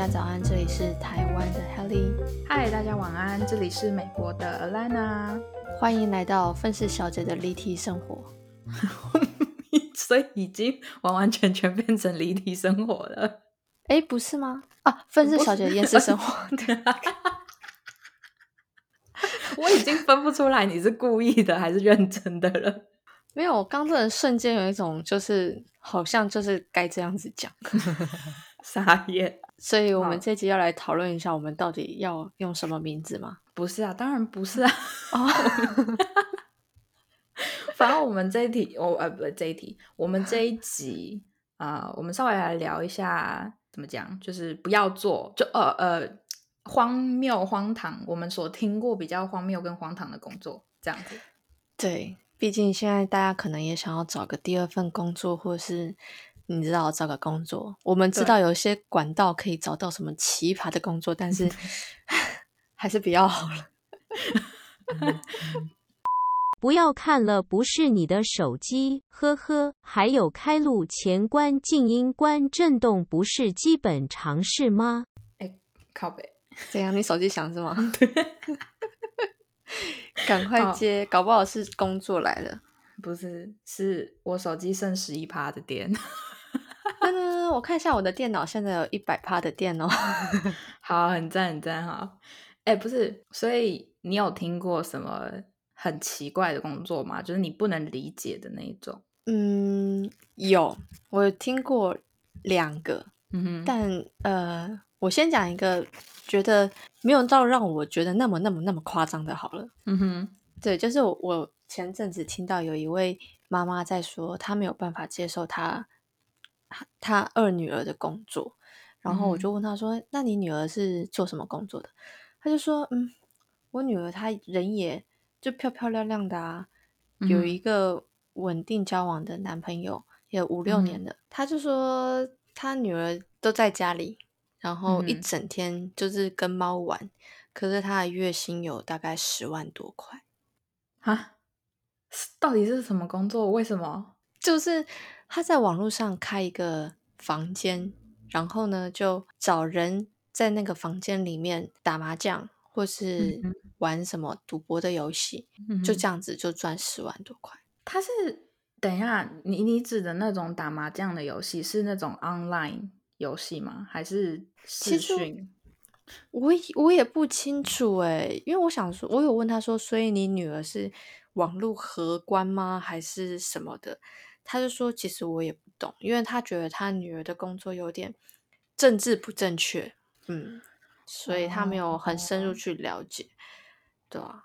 家早安，这里是台湾的 Helly，嗨，大家晚安，这里是美国的 Alana，欢迎来到愤世小姐的离题生活。所以已经完完全全变成离题生活了。哎，不是吗？啊，愤世小姐的厌世生活。我已经分不出来你是故意的还是认真的了。没有，刚真的瞬间有一种就是好像就是该这样子讲。傻眼。所以我们这集要来讨论一下，我们到底要用什么名字吗？不是啊，当然不是啊。哦。反正我们这一题，我呃不这一题，我们这一集啊，我们稍微来聊一下怎么讲，就是不要做，就呃呃荒谬荒唐，我们所听过比较荒谬跟荒唐的工作，这样子。对，毕竟现在大家可能也想要找个第二份工作，或是你知道找个工作。我们知道有一些管道可以找到什么奇葩的工作，但是 还是比较好了。不要看了，不是你的手机，呵呵。还有开录前关静音、关震动，不是基本常识吗？哎，靠北，怎样？你手机响是吗？赶快接，搞不好是工作来了。不是，是我手机剩十一趴的电。噔噔，我看一下我的电脑，现在有一百趴的电哦。好，很赞，很赞，哈。哎，不是，所以你有听过什么？很奇怪的工作吗，就是你不能理解的那一种。嗯，有，我有听过两个，嗯哼，但呃，我先讲一个，觉得没有到让我觉得那么那么那么夸张的，好了。嗯哼，对，就是我前阵子听到有一位妈妈在说，她没有办法接受她她二女儿的工作，然后我就问她说：“那你女儿是做什么工作的？”她就说：“嗯，我女儿她人也。”就漂漂亮亮的啊，有一个稳定交往的男朋友，也五六年了。他就说他女儿都在家里，然后一整天就是跟猫玩，可是他的月薪有大概十万多块啊！到底是什么工作？为什么？就是他在网络上开一个房间，然后呢就找人在那个房间里面打麻将。或是玩什么赌博的游戏，就这样子就赚十万多块。他是等一下，你你指的那种打麻将的游戏是那种 online 游戏吗？还是视讯？我我也不清楚哎，因为我想说，我有问他说，所以你女儿是网络荷官吗？还是什么的？他就说，其实我也不懂，因为他觉得他女儿的工作有点政治不正确。嗯。所以他没有很深入去了解，对啊，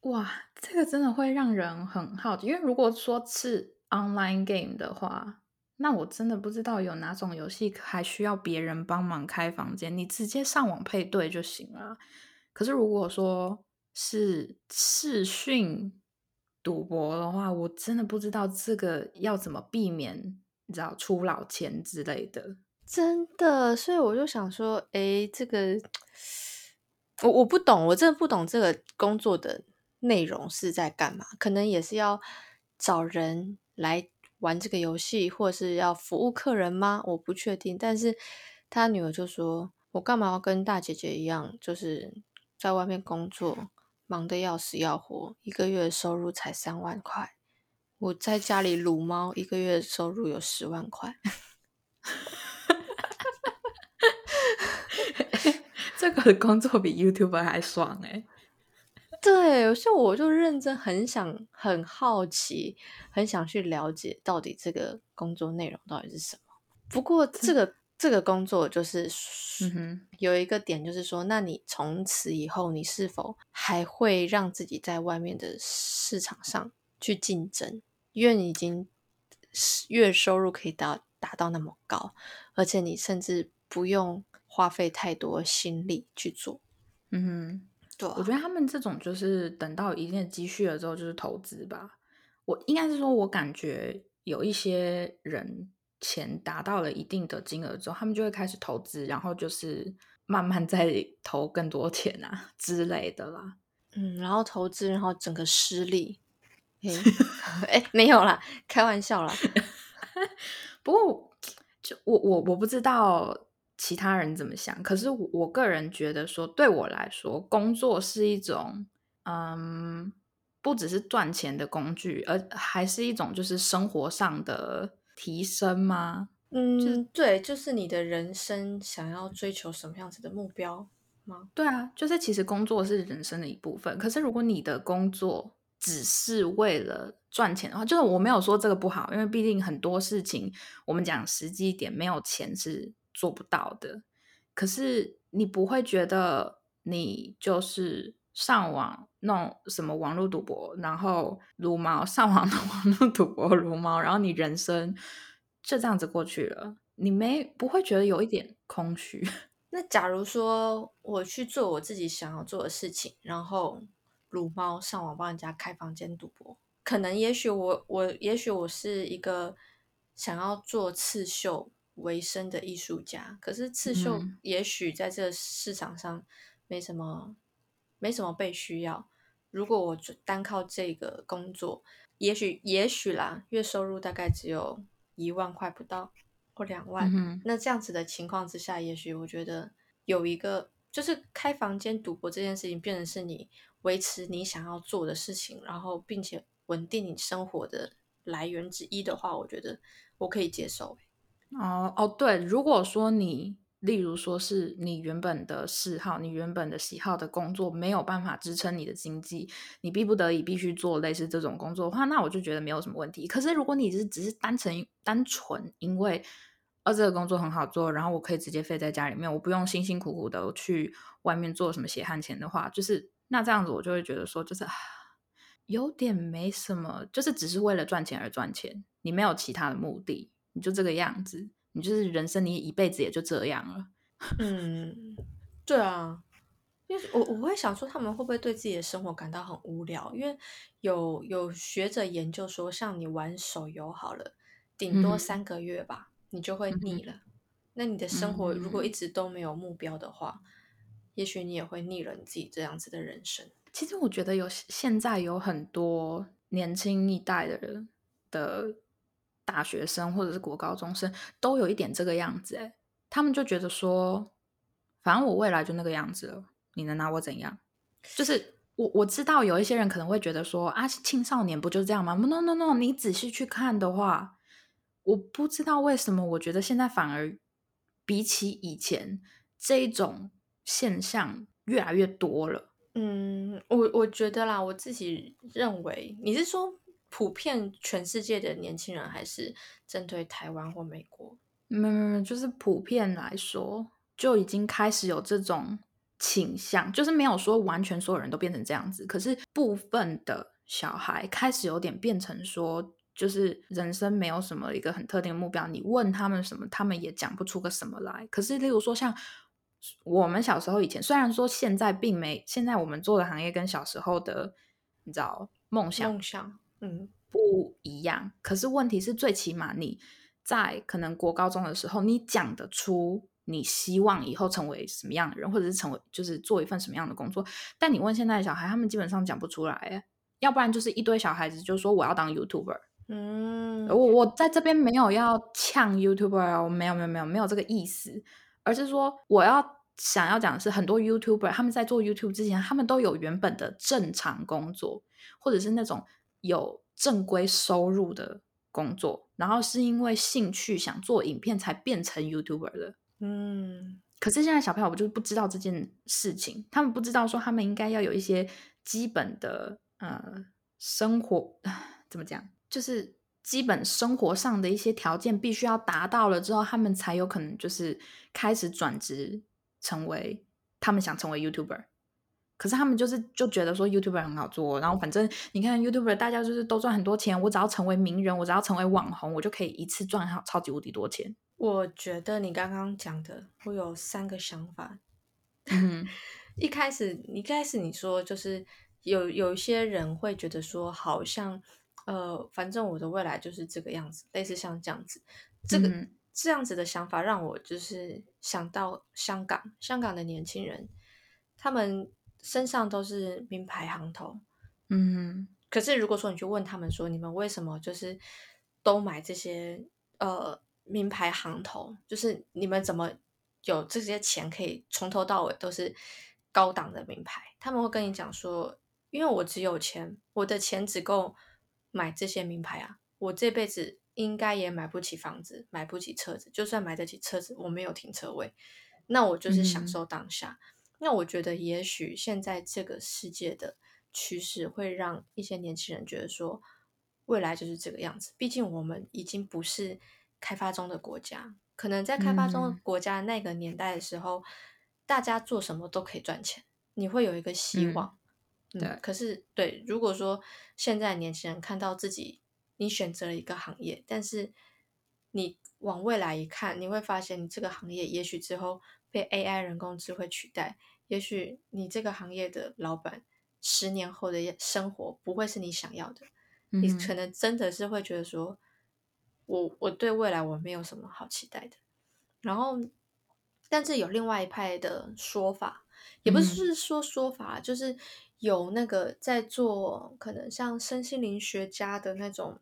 哇，这个真的会让人很好奇，因为如果说是 online game 的话，那我真的不知道有哪种游戏还需要别人帮忙开房间，你直接上网配对就行了。可是如果说是视讯赌博的话，我真的不知道这个要怎么避免，你知道出老千之类的。真的，所以我就想说，哎，这个我我不懂，我真的不懂这个工作的内容是在干嘛？可能也是要找人来玩这个游戏，或者是要服务客人吗？我不确定。但是他女儿就说：“我干嘛要跟大姐姐一样，就是在外面工作，忙得要死要活，一个月收入才三万块。我在家里撸猫，一个月收入有十万块。”这个工作比 YouTuber 还爽哎！对，所以我就认真很想、很好奇、很想去了解到底这个工作内容到底是什么。不过，这个这个工作就是，嗯哼，有一个点就是说，那你从此以后，你是否还会让自己在外面的市场上去竞争？因为你已经月收入可以达达到那么高，而且你甚至不用。花费太多心力去做，嗯哼，对，我觉得他们这种就是等到一定的积蓄了之后，就是投资吧。我应该是说，我感觉有一些人钱达到了一定的金额之后，他们就会开始投资，然后就是慢慢再 投更多钱啊 之类的啦。嗯，然后投资，然后整个失利。哎，没有啦，开玩笑啦。不过，就我我我不知道。其他人怎么想，可是我个人觉得说，对我来说，工作是一种，嗯，不只是赚钱的工具，而还是一种就是生活上的提升吗？嗯，对，就是你的人生想要追求什么样子的目标吗？对啊，就是其实工作是人生的一部分。可是如果你的工作只是为了赚钱的话，就是我没有说这个不好，因为毕竟很多事情我们讲实际一点，没有钱是。做不到的，可是你不会觉得你就是上网弄什么网络赌博，然后撸猫，上网弄网络赌博撸猫，然后你人生就这样子过去了，你没不会觉得有一点空虚？那假如说我去做我自己想要做的事情，然后撸猫上网帮人家开房间赌博，可能也许我我也许我是一个想要做刺绣。为生的艺术家，可是刺绣也许在这市场上没什么，没什么被需要。如果我单靠这个工作，也许也许啦，月收入大概只有一万块不到或两万。嗯那这样子的情况之下，也许我觉得有一个就是开房间赌博这件事情，变成是你维持你想要做的事情，然后并且稳定你生活的来源之一的话，我觉得我可以接受。哦哦，对，如果说你，例如说是你原本的嗜好，你原本的喜好的工作没有办法支撑你的经济，你逼不得已必须做类似这种工作的话，那我就觉得没有什么问题。可是如果你是只是单纯单纯因为，呃，这个工作很好做，然后我可以直接废在家里面，我不用辛辛苦苦的去外面做什么血汗钱的话，就是那这样子我就会觉得说，就是有点没什么，就是只是为了赚钱而赚钱，你没有其他的目的。你就这个样子，你就是人生，你一辈子也就这样了。嗯，对啊，因为我我会想说，他们会不会对自己的生活感到很无聊？因为有有学者研究说，像你玩手游好了，顶多三个月吧，你就会腻了。那你的生活如果一直都没有目标的话，也许你也会腻了你自己这样子的人生。其实我觉得有现在有很多年轻一代的人的。大学生或者是国高中生都有一点这个样子，哎，他们就觉得说，反正我未来就那个样子了，你能拿我怎样？就是我我知道有一些人可能会觉得说，啊，青少年不就这样吗？No No No，你仔细去看的话，我不知道为什么，我觉得现在反而比起以前这一种现象越来越多了。嗯，我我觉得啦，我自己认为，你是说？普遍全世界的年轻人还是针对台湾或美国？没没没，就是普遍来说就已经开始有这种倾向，就是没有说完全所有人都变成这样子，可是部分的小孩开始有点变成说，就是人生没有什么一个很特定的目标，你问他们什么，他们也讲不出个什么来。可是例如说像我们小时候以前，虽然说现在并没，现在我们做的行业跟小时候的你知道梦想梦想。嗯，不一样。可是问题是最起码你在可能国高中的时候，你讲得出你希望以后成为什么样的人，或者是成为就是做一份什么样的工作。但你问现在的小孩，他们基本上讲不出来。要不然就是一堆小孩子就说我要当 YouTuber。嗯，我我在这边没有要呛 YouTuber，我没有没有没有没有这个意思，而是说我要想要讲的是，很多 YouTuber 他们在做 YouTube 之前，他们都有原本的正常工作，或者是那种。有正规收入的工作，然后是因为兴趣想做影片才变成 YouTuber 的。嗯，可是现在小朋友我就不知道这件事情，他们不知道说他们应该要有一些基本的呃生活，怎么讲，就是基本生活上的一些条件必须要达到了之后，他们才有可能就是开始转职成为他们想成为 YouTuber。可是他们就是就觉得说 YouTuber 很好做，然后反正你看 YouTuber 大家就是都赚很多钱，我只要成为名人，我只要成为网红，我就可以一次赚好超级无敌多钱。我觉得你刚刚讲的，我有三个想法。嗯，一开始一开始你说就是有有一些人会觉得说，好像呃，反正我的未来就是这个样子，类似像这样子，这个这样子的想法让我就是想到香港，香港的年轻人，他们。身上都是名牌行头，嗯，可是如果说你去问他们说，你们为什么就是都买这些呃名牌行头，就是你们怎么有这些钱可以从头到尾都是高档的名牌，他们会跟你讲说，因为我只有钱，我的钱只够买这些名牌啊，我这辈子应该也买不起房子，买不起车子，就算买得起车子，我没有停车位，那我就是享受当下。那我觉得，也许现在这个世界的趋势会让一些年轻人觉得说，未来就是这个样子。毕竟我们已经不是开发中的国家，可能在开发中的国家那个年代的时候，大家做什么都可以赚钱，你会有一个希望。对，可是对，如果说现在年轻人看到自己，你选择了一个行业，但是你往未来一看，你会发现你这个行业也许之后。被 AI 人工智慧取代，也许你这个行业的老板十年后的生活不会是你想要的，你可能真的是会觉得说，我我对未来我没有什么好期待的。然后，但是有另外一派的说法，也不是说说法，就是有那个在做可能像身心灵学家的那种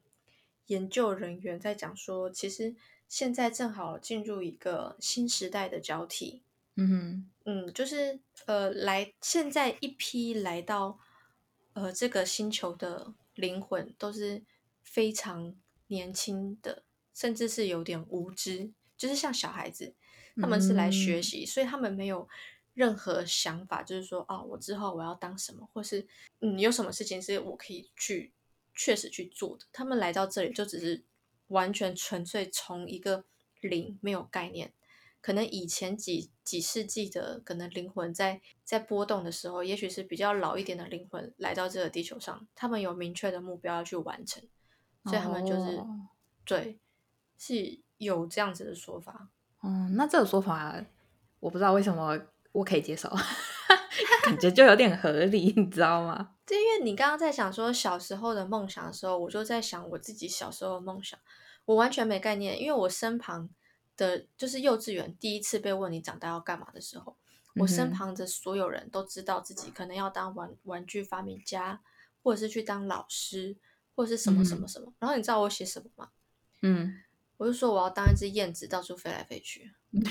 研究人员在讲说，其实现在正好进入一个新时代的交替。嗯哼，嗯，就是呃，来现在一批来到呃这个星球的灵魂都是非常年轻的，甚至是有点无知，就是像小孩子，他们是来学习，所以他们没有任何想法，就是说啊，我之后我要当什么，或是嗯，有什么事情是我可以去确实去做的。他们来到这里就只是完全纯粹从一个零没有概念。可能以前几几世纪的可能灵魂在在波动的时候，也许是比较老一点的灵魂来到这个地球上，他们有明确的目标要去完成，所以他们就是对是有这样子的说法。嗯，那这个说法我不知道为什么我可以接受，感觉就有点合理，你知道吗？就因为你刚刚在想说小时候的梦想的时候，我就在想我自己小时候的梦想，我完全没概念，因为我身旁。的，就是幼稚园第一次被问你长大要干嘛的时候，我身旁的所有人都知道自己可能要当玩玩具发明家，或者是去当老师，或者是什么什么什么。然后你知道我写什么吗？嗯，我就说我要当一只燕子，到处飞来飞去。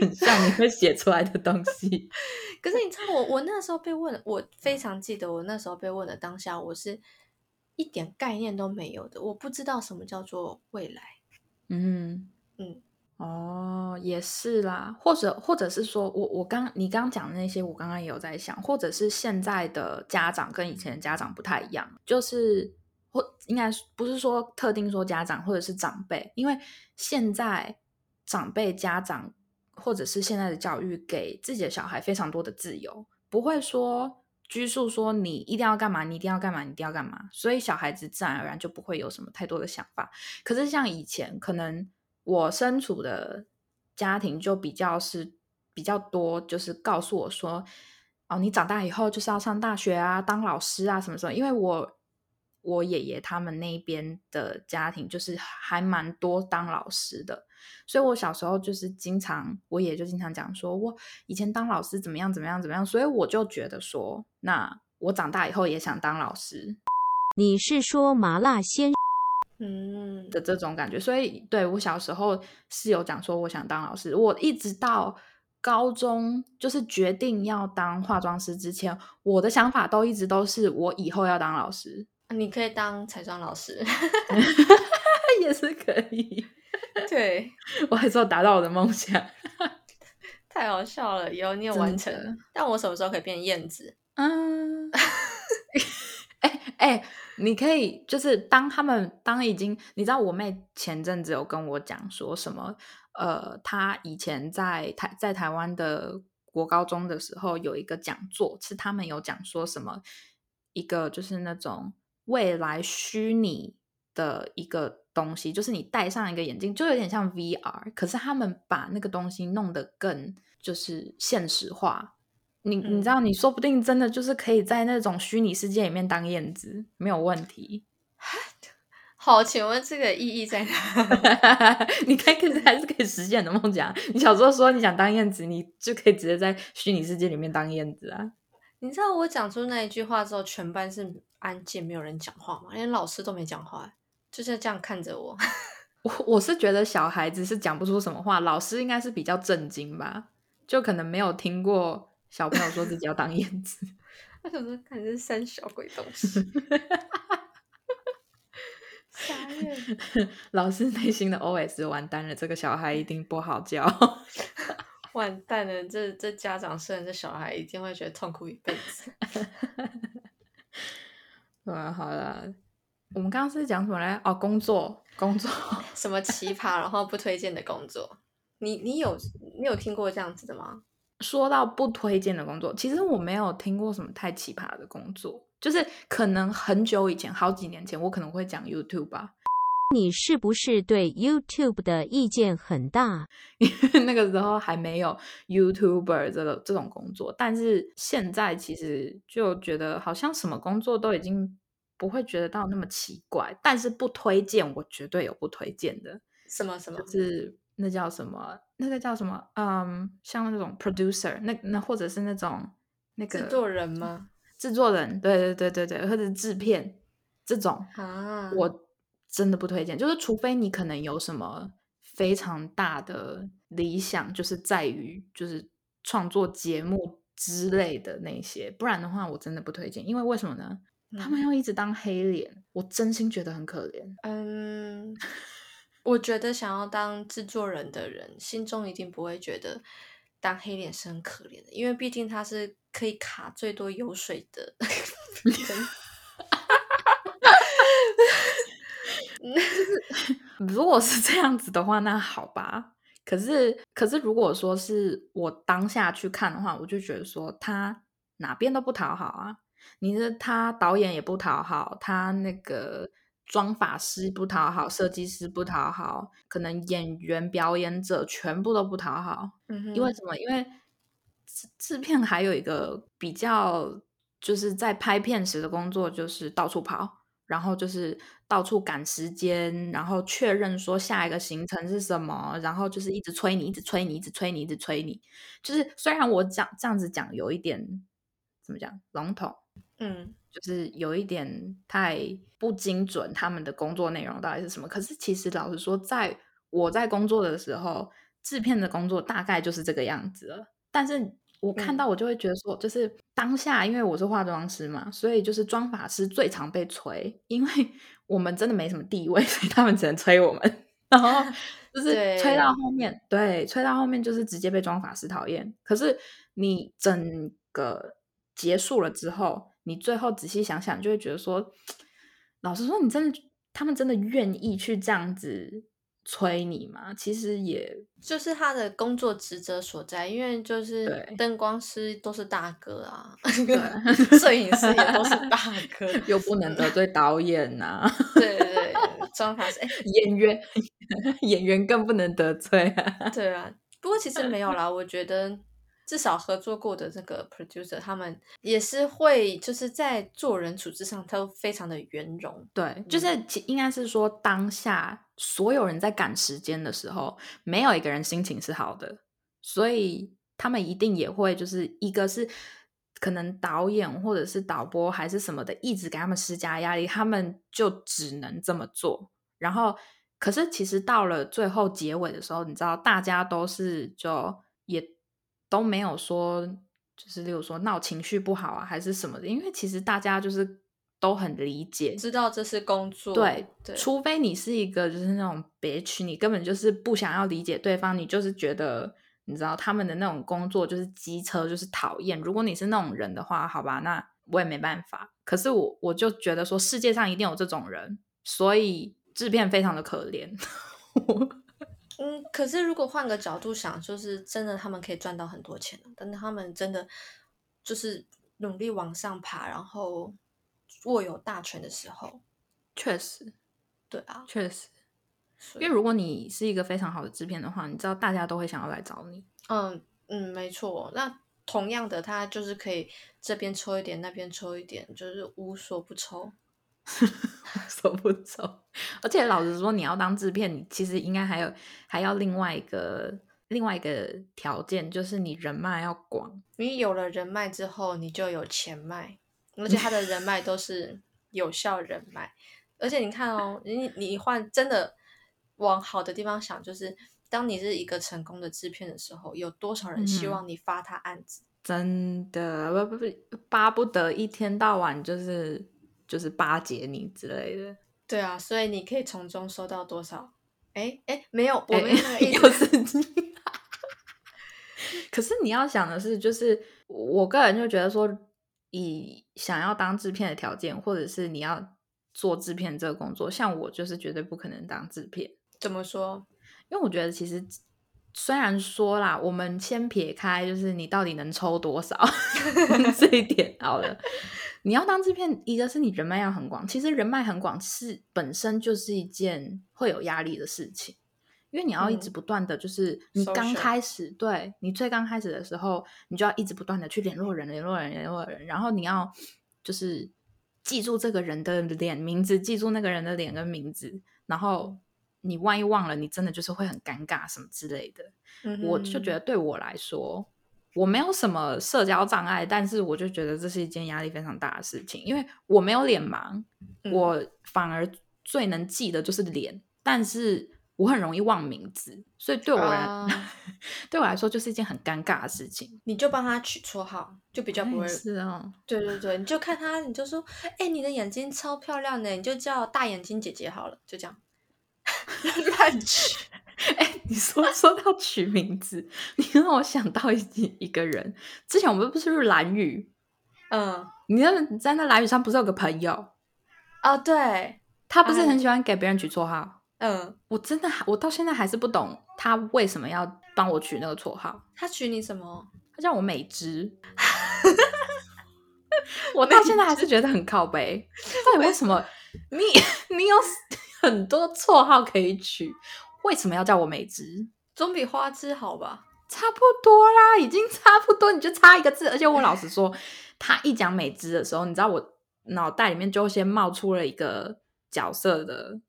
很像你会写出来的东西。可是你知道我，我那时候被问，我非常记得我那时候被问的当下，我是一点概念都没有的，我不知道什么叫做未来。嗯嗯哦，也是啦，或者或者是说，我我刚你刚刚讲的那些，我刚刚也有在想，或者是现在的家长跟以前的家长不太一样，就是或应该不是说特定说家长或者是长辈，因为现在长辈家长或者是现在的教育给自己的小孩非常多的自由，不会说拘束说你一定要干嘛，你一定要干嘛，你一定要干嘛，所以小孩子自然而然就不会有什么太多的想法。可是像以前，可能我身处的家庭就比较是比较多，就是告诉我说，哦，你长大以后就是要上大学啊，当老师啊，什么什么。因为我我爷爷他们那边的家庭就是还蛮多当老师的，所以我小时候就是经常，我爷就经常讲说，我以前当老师怎么样怎么样怎么样，所以我就觉得说，那我长大以后也想当老师。你是说麻辣鲜？嗯的这种感觉，所以对我小时候是有讲说我想当老师。我一直到高中，就是决定要当化妆师之前，我的想法都一直都是我以后要当老师。你可以当彩妆老师，也是可以。对我还是要达到我的梦想，太好笑了，以后你也完成。但我什么时候可以变燕子？嗯，哎哎。你可以就是当他们当已经，你知道我妹前阵子有跟我讲说什么，呃，她以前在台在台湾的国高中的时候有一个讲座，是他们有讲说什么一个就是那种未来虚拟的一个东西，就是你戴上一个眼镜，就有点像 VR，可是他们把那个东西弄得更就是现实化。你你知道，你说不定真的就是可以在那种虚拟世界里面当燕子，没有问题。好，请问这个意义在哪？你可以 还是可以实现的梦想。你小时候说你想当燕子，你就可以直接在虚拟世界里面当燕子啊。你知道我讲出那一句话之后，全班是安静，没有人讲话吗？连老师都没讲话，就是这样看着我。我我是觉得小孩子是讲不出什么话，老师应该是比较震惊吧，就可能没有听过小朋友说自己要当燕子。他可能看是三小鬼东西。傻眼，老师内心的 OS 完蛋了，这个小孩一定不好教。完蛋了，这这家长生了这小孩一定会觉得痛苦一辈子。啊，好了，我们刚刚是讲什么嘞？哦，工作，工作，什么奇葩，然后不推荐的工作，你你有你有听过这样子的吗？说到不推荐的工作，其实我没有听过什么太奇葩的工作，就是可能很久以前，好几年前，我可能会讲 YouTube 吧。你是不是对 YouTube 的意见很大？因为那个时候还没有 YouTuber 这个这种工作，但是现在其实就觉得好像什么工作都已经不会觉得到那么奇怪，但是不推荐，我绝对有不推荐的。什么什么？就是那叫什么？那个叫什么？嗯，像那种 producer，那那或者是那种那个制作人吗？制作人，对对对对对，或者制片这种啊，我。真的不推荐，就是除非你可能有什么非常大的理想，就是在于就是创作节目之类的那些，不然的话我真的不推荐。因为为什么呢？他们要一直当黑脸，我真心觉得很可怜。嗯，我觉得想要当制作人的人，心中一定不会觉得当黑脸是很可怜的，因为毕竟他是可以卡最多油水的。就是 如果是这样子的话，那好吧。可是，可是如果说是我当下去看的话，我就觉得说他哪边都不讨好啊。你的他导演也不讨好，他那个妆法师不讨好，设计师不讨好，可能演员、表演者全部都不讨好。嗯，因为什么？因为制制片还有一个比较，就是在拍片时的工作就是到处跑。然后就是到处赶时间，然后确认说下一个行程是什么，然后就是一直催你，一直催你，一直催你，一直催你。就是虽然我讲这样子讲有一点怎么讲笼统，嗯，就是有一点太不精准，他们的工作内容到底是什么？可是其实老实说，在我在工作的时候，制片的工作大概就是这个样子了。但是。我看到我就会觉得说，就是当下，因为我是化妆师嘛，所以就是妆发师最常被催，因为我们真的没什么地位，所以他们只能催我们。然后 就是催到后面，对，催到后面就是直接被装法师讨厌。可是你整个结束了之后，你最后仔细想想，就会觉得说，老实说，你真的，他们真的愿意去这样子。催你嘛，其实也就是他的工作职责所在，因为就是灯光师都是大哥啊，摄影师也都是大哥，又不能得罪导演呐。对对对，妆发师，演员 演员更不能得罪啊。对啊，不过其实没有啦，我觉得。至少合作过的这个 producer，他们也是会就是在做人处事上都非常的圆融。对，就是应该是说当下所有人在赶时间的时候，没有一个人心情是好的，所以他们一定也会就是一个是可能导演或者是导播还是什么的，一直给他们施加压力，他们就只能这么做。然后，可是其实到了最后结尾的时候，你知道大家都是就也。都没有说，就是例如说闹情绪不好啊，还是什么的，因为其实大家就是都很理解，知道这是工作。对，对除非你是一个就是那种 bitch，你根本就是不想要理解对方，你就是觉得你知道他们的那种工作就是机车，就是讨厌。如果你是那种人的话，好吧，那我也没办法。可是我我就觉得说世界上一定有这种人，所以制片非常的可怜。嗯，可是如果换个角度想，就是真的，他们可以赚到很多钱等他们真的就是努力往上爬，然后握有大权的时候，确实，对啊，确实。因为如果你是一个非常好的制片的话，你知道大家都会想要来找你。嗯嗯，没错。那同样的，他就是可以这边抽一点，那边抽一点，就是无所不抽。无所不抽，而且老实说，你要当制片，你其实应该还有还要另外一个另外一个条件，就是你人脉要广。你有了人脉之后，你就有钱脉，而且他的人脉都是有效人脉。而且你看哦，你你换真的，往好的地方想，就是当你是一个成功的制片的时候，有多少人希望你发他案子？真的不不不，巴不得一天到晚就是就是巴结你之类的。对啊，所以你可以从中收到多少？哎哎，没有，我没有。可是你要想的是，就是我个人就觉得说，以想要当制片的条件，或者是你要做制片这个工作，像我就是绝对不可能当制片。怎么说？因为我觉得其实虽然说啦，我们先撇开，就是你到底能抽多少 这一点好了。你要当制片，一个是你人脉要很广，其实人脉很广是本身就是一件会有压力的事情。因为你要一直不断的就是你刚开始对你最刚开始的时候，你就要一直不断的去联络人、联络人、联络人，然后你要就是记住这个人的脸、名字，记住那个人的脸跟名字，然后你万一忘了，你真的就是会很尴尬什么之类的。我就觉得对我来说，我没有什么社交障碍，但是我就觉得这是一件压力非常大的事情，因为我没有脸盲，我反而最能记的就是脸，但是。我很容易忘名字，所以对我来 对我来说就是一件很尴尬的事情。你就帮他取绰号，就比较不会是啊。对对对，你就看他，你就说，哎，你的眼睛超漂亮的，你就叫大眼睛姐姐好了，就这样 乱取。哎，你说说到取名字，你让我想到一一个人。之前我们不是蓝雨，嗯，你那在那蓝雨上不是有个朋友哦？对，他不是很喜欢给别人取绰号。嗯，我真的，我到现在还是不懂他为什么要帮我取那个绰号。他取你什么？他叫我美芝。我到现在还是觉得很靠背。到底为什么？你你有很多绰号可以取，为什么要叫我美芝？总比花枝好吧？差不多啦，已经差不多，你就差一个字。而且我老实说，他一讲美芝的时候，你知道我脑袋里面就先冒出了一个角色的。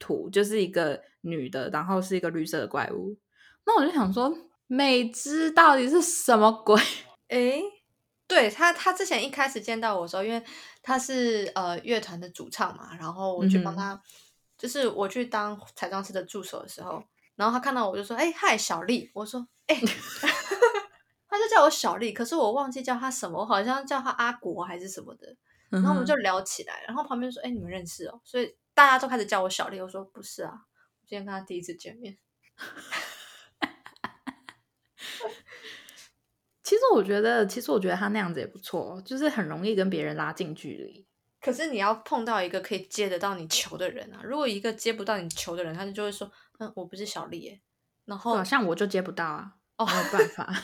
图就是一个女的，然后是一个绿色的怪物。那我就想说，美姿到底是什么鬼？诶，对他，他之前一开始见到我的时候，因为他是呃乐团的主唱嘛，然后我去帮他，就是我去当彩妆师的助手的时候，然后他看到我就说：“哎，嗨，小丽。”我说：“哎。”他就叫我小丽，可是我忘记叫他什么，我好像叫他阿国还是什么的。然后我们就聊起来，然后旁边说：“哎，你们认识哦？”所以。大家都开始叫我小丽，我说不是啊，我今天跟他第一次见面。其实我觉得，其实我觉得他那样子也不错，就是很容易跟别人拉近距离。可是你要碰到一个可以接得到你球的人啊！如果一个接不到你球的人，他就就会说：“嗯，我不是小丽。”耶。然后像我就接不到啊，哦，没有办法，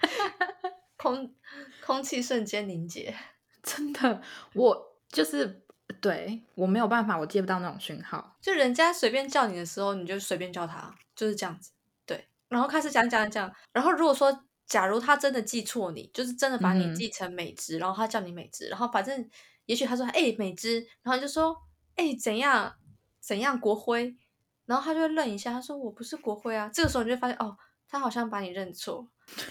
空空气瞬间凝结，真的，我就是。对我没有办法，我接不到那种讯号。就人家随便叫你的时候，你就随便叫他，就是这样子。对，然后开始讲讲讲，然后如果说假如他真的记错你，就是真的把你记成美芝，然后他叫你美芝，然后反正也许他说哎美芝，然后就说哎怎样怎样国徽，然后他就会愣一下，他说我不是国徽啊。这个时候你就发现哦，他好像把你认错，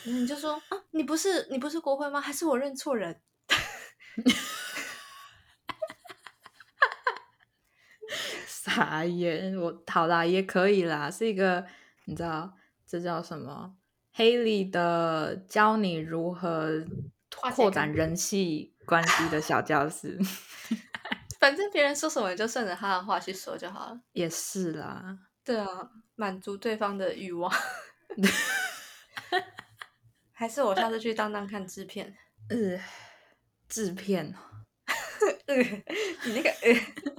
你就说啊你不是你不是国徽吗？还是我认错人？傻眼，我好啦，也可以啦，是一个你知道这叫什么？黑里的教你如何扩展人际关系的小教室。反正别人说什么，你就顺着他的话去说就好了。也是啦，对啊，满足对方的欲望。还是我下次去当当看制片。呃，制片。你那个呃。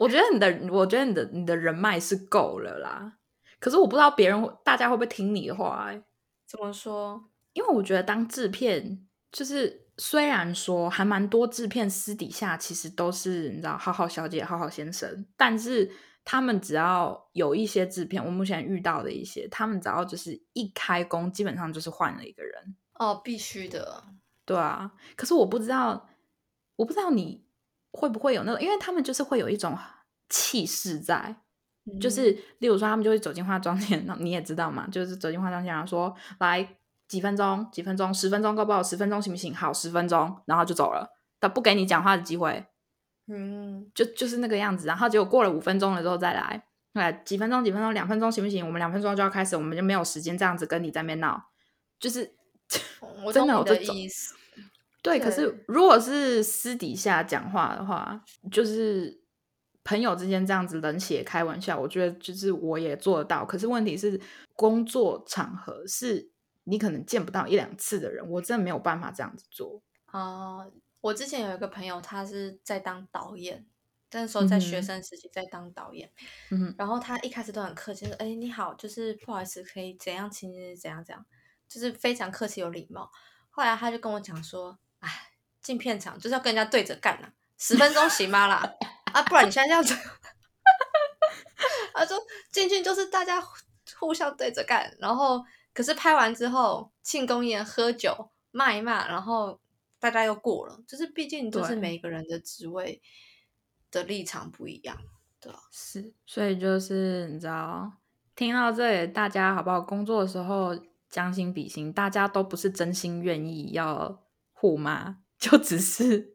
我觉得你的，我觉得你的你的人脉是够了啦。可是我不知道别人大家会不会听你的话？哎，怎么说？因为我觉得当制片，就是虽然说还蛮多制片私底下其实都是你知道，好好小姐、好好先生，但是他们只要有一些制片，我目前遇到的一些，他们只要就是一开工，基本上就是换了一个人。哦，必须的，对啊。可是我不知道，我不知道你。会不会有那种？因为他们就是会有一种气势在，就是例如说，他们就会走进化妆间，那你也知道嘛，就是走进化妆间，然后说来几分钟，几分钟，十分钟够不够？十分钟行不行？好，十分钟，然后就走了，他不给你讲话的机会，嗯，就就是那个样子。然后结果过了五分钟了之后再来，对，几分钟几分钟，两分钟行不行？我们两分钟就要开始，我们就没有时间这样子跟你在那边闹，就是真的有这种。对，可是如果是私底下讲话的话，就是朋友之间这样子冷血开玩笑，我觉得就是我也做得到。可是问题是，工作场合是你可能见不到一两次的人，我真的没有办法这样子做啊。我之前有一个朋友，他是在当导演，那时候在学生时期在当导演，嗯，然后他一开始都很客气，说：“哎，你好，就是不好意思，可以怎样请你怎样怎样，就是非常客气有礼貌。”后来他就跟我讲说。哎，进片场就是要跟人家对着干啊，十分钟行吗啦？啊，不然你现在这样子，他说进去就是大家互相对着干，然后可是拍完之后庆功宴喝酒骂一骂，然后大家又过了，就是毕竟就是每个人的职位的立场不一样，对是，所以就是你知道，听到这里，大家好不好？工作的时候将心比心，大家都不是真心愿意要。互骂 就只是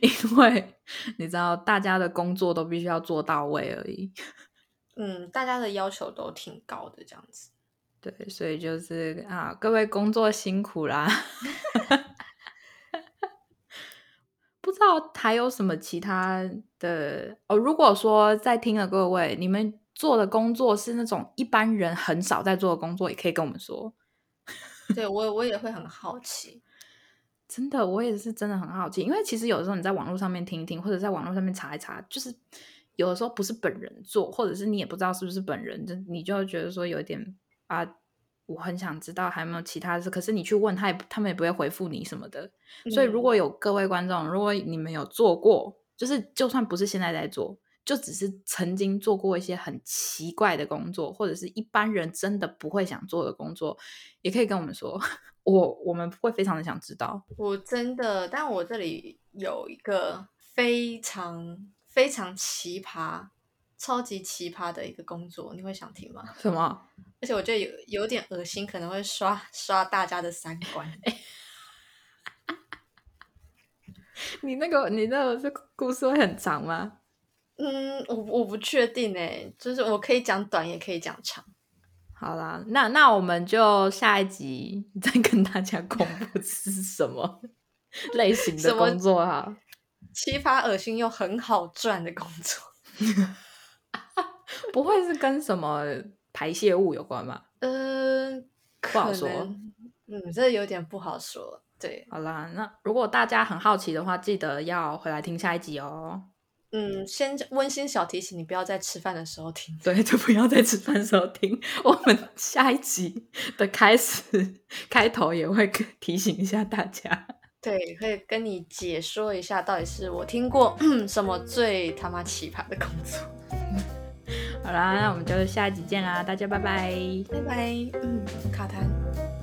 因为你知道大家的工作都必须要做到位而已。嗯，大家的要求都挺高的，这样子。对，所以就是啊，各位工作辛苦啦。不知道还有什么其他的哦？如果说在听的各位，你们做的工作是那种一般人很少在做的工作，也可以跟我们说。对我，我也会很好奇。真的，我也是真的很好奇，因为其实有的时候你在网络上面听一听，或者在网络上面查一查，就是有的时候不是本人做，或者是你也不知道是不是本人，就你就觉得说有点啊，我很想知道还有没有其他事，可是你去问他也，他们也不会回复你什么的。所以如果有各位观众，如果你们有做过，就是就算不是现在在做，就只是曾经做过一些很奇怪的工作，或者是一般人真的不会想做的工作，也可以跟我们说。我我们会非常的想知道，我真的，但我这里有一个非常非常奇葩、超级奇葩的一个工作，你会想听吗？什么？而且我觉得有有点恶心，可能会刷刷大家的三观。你那个你那个这故事会很长吗？嗯，我我不确定哎，就是我可以讲短，也可以讲长。好啦，那那我们就下一集 再跟大家公布是什么 类型的工作哈，奇葩、恶心又很好赚的工作，不会是跟什么排泄物有关吧？嗯，不好说，嗯，这有点不好说。对，好啦，那如果大家很好奇的话，记得要回来听下一集哦。嗯，先温馨小提醒，你不要在吃饭的时候听。对，就不要在吃饭的时候听。我们下一集的开始开头也会提醒一下大家。对，会跟你解说一下，到底是我听过什么最他妈奇葩的工作。好啦，那我们就下一集见啦，大家拜拜，拜拜。嗯，卡痰。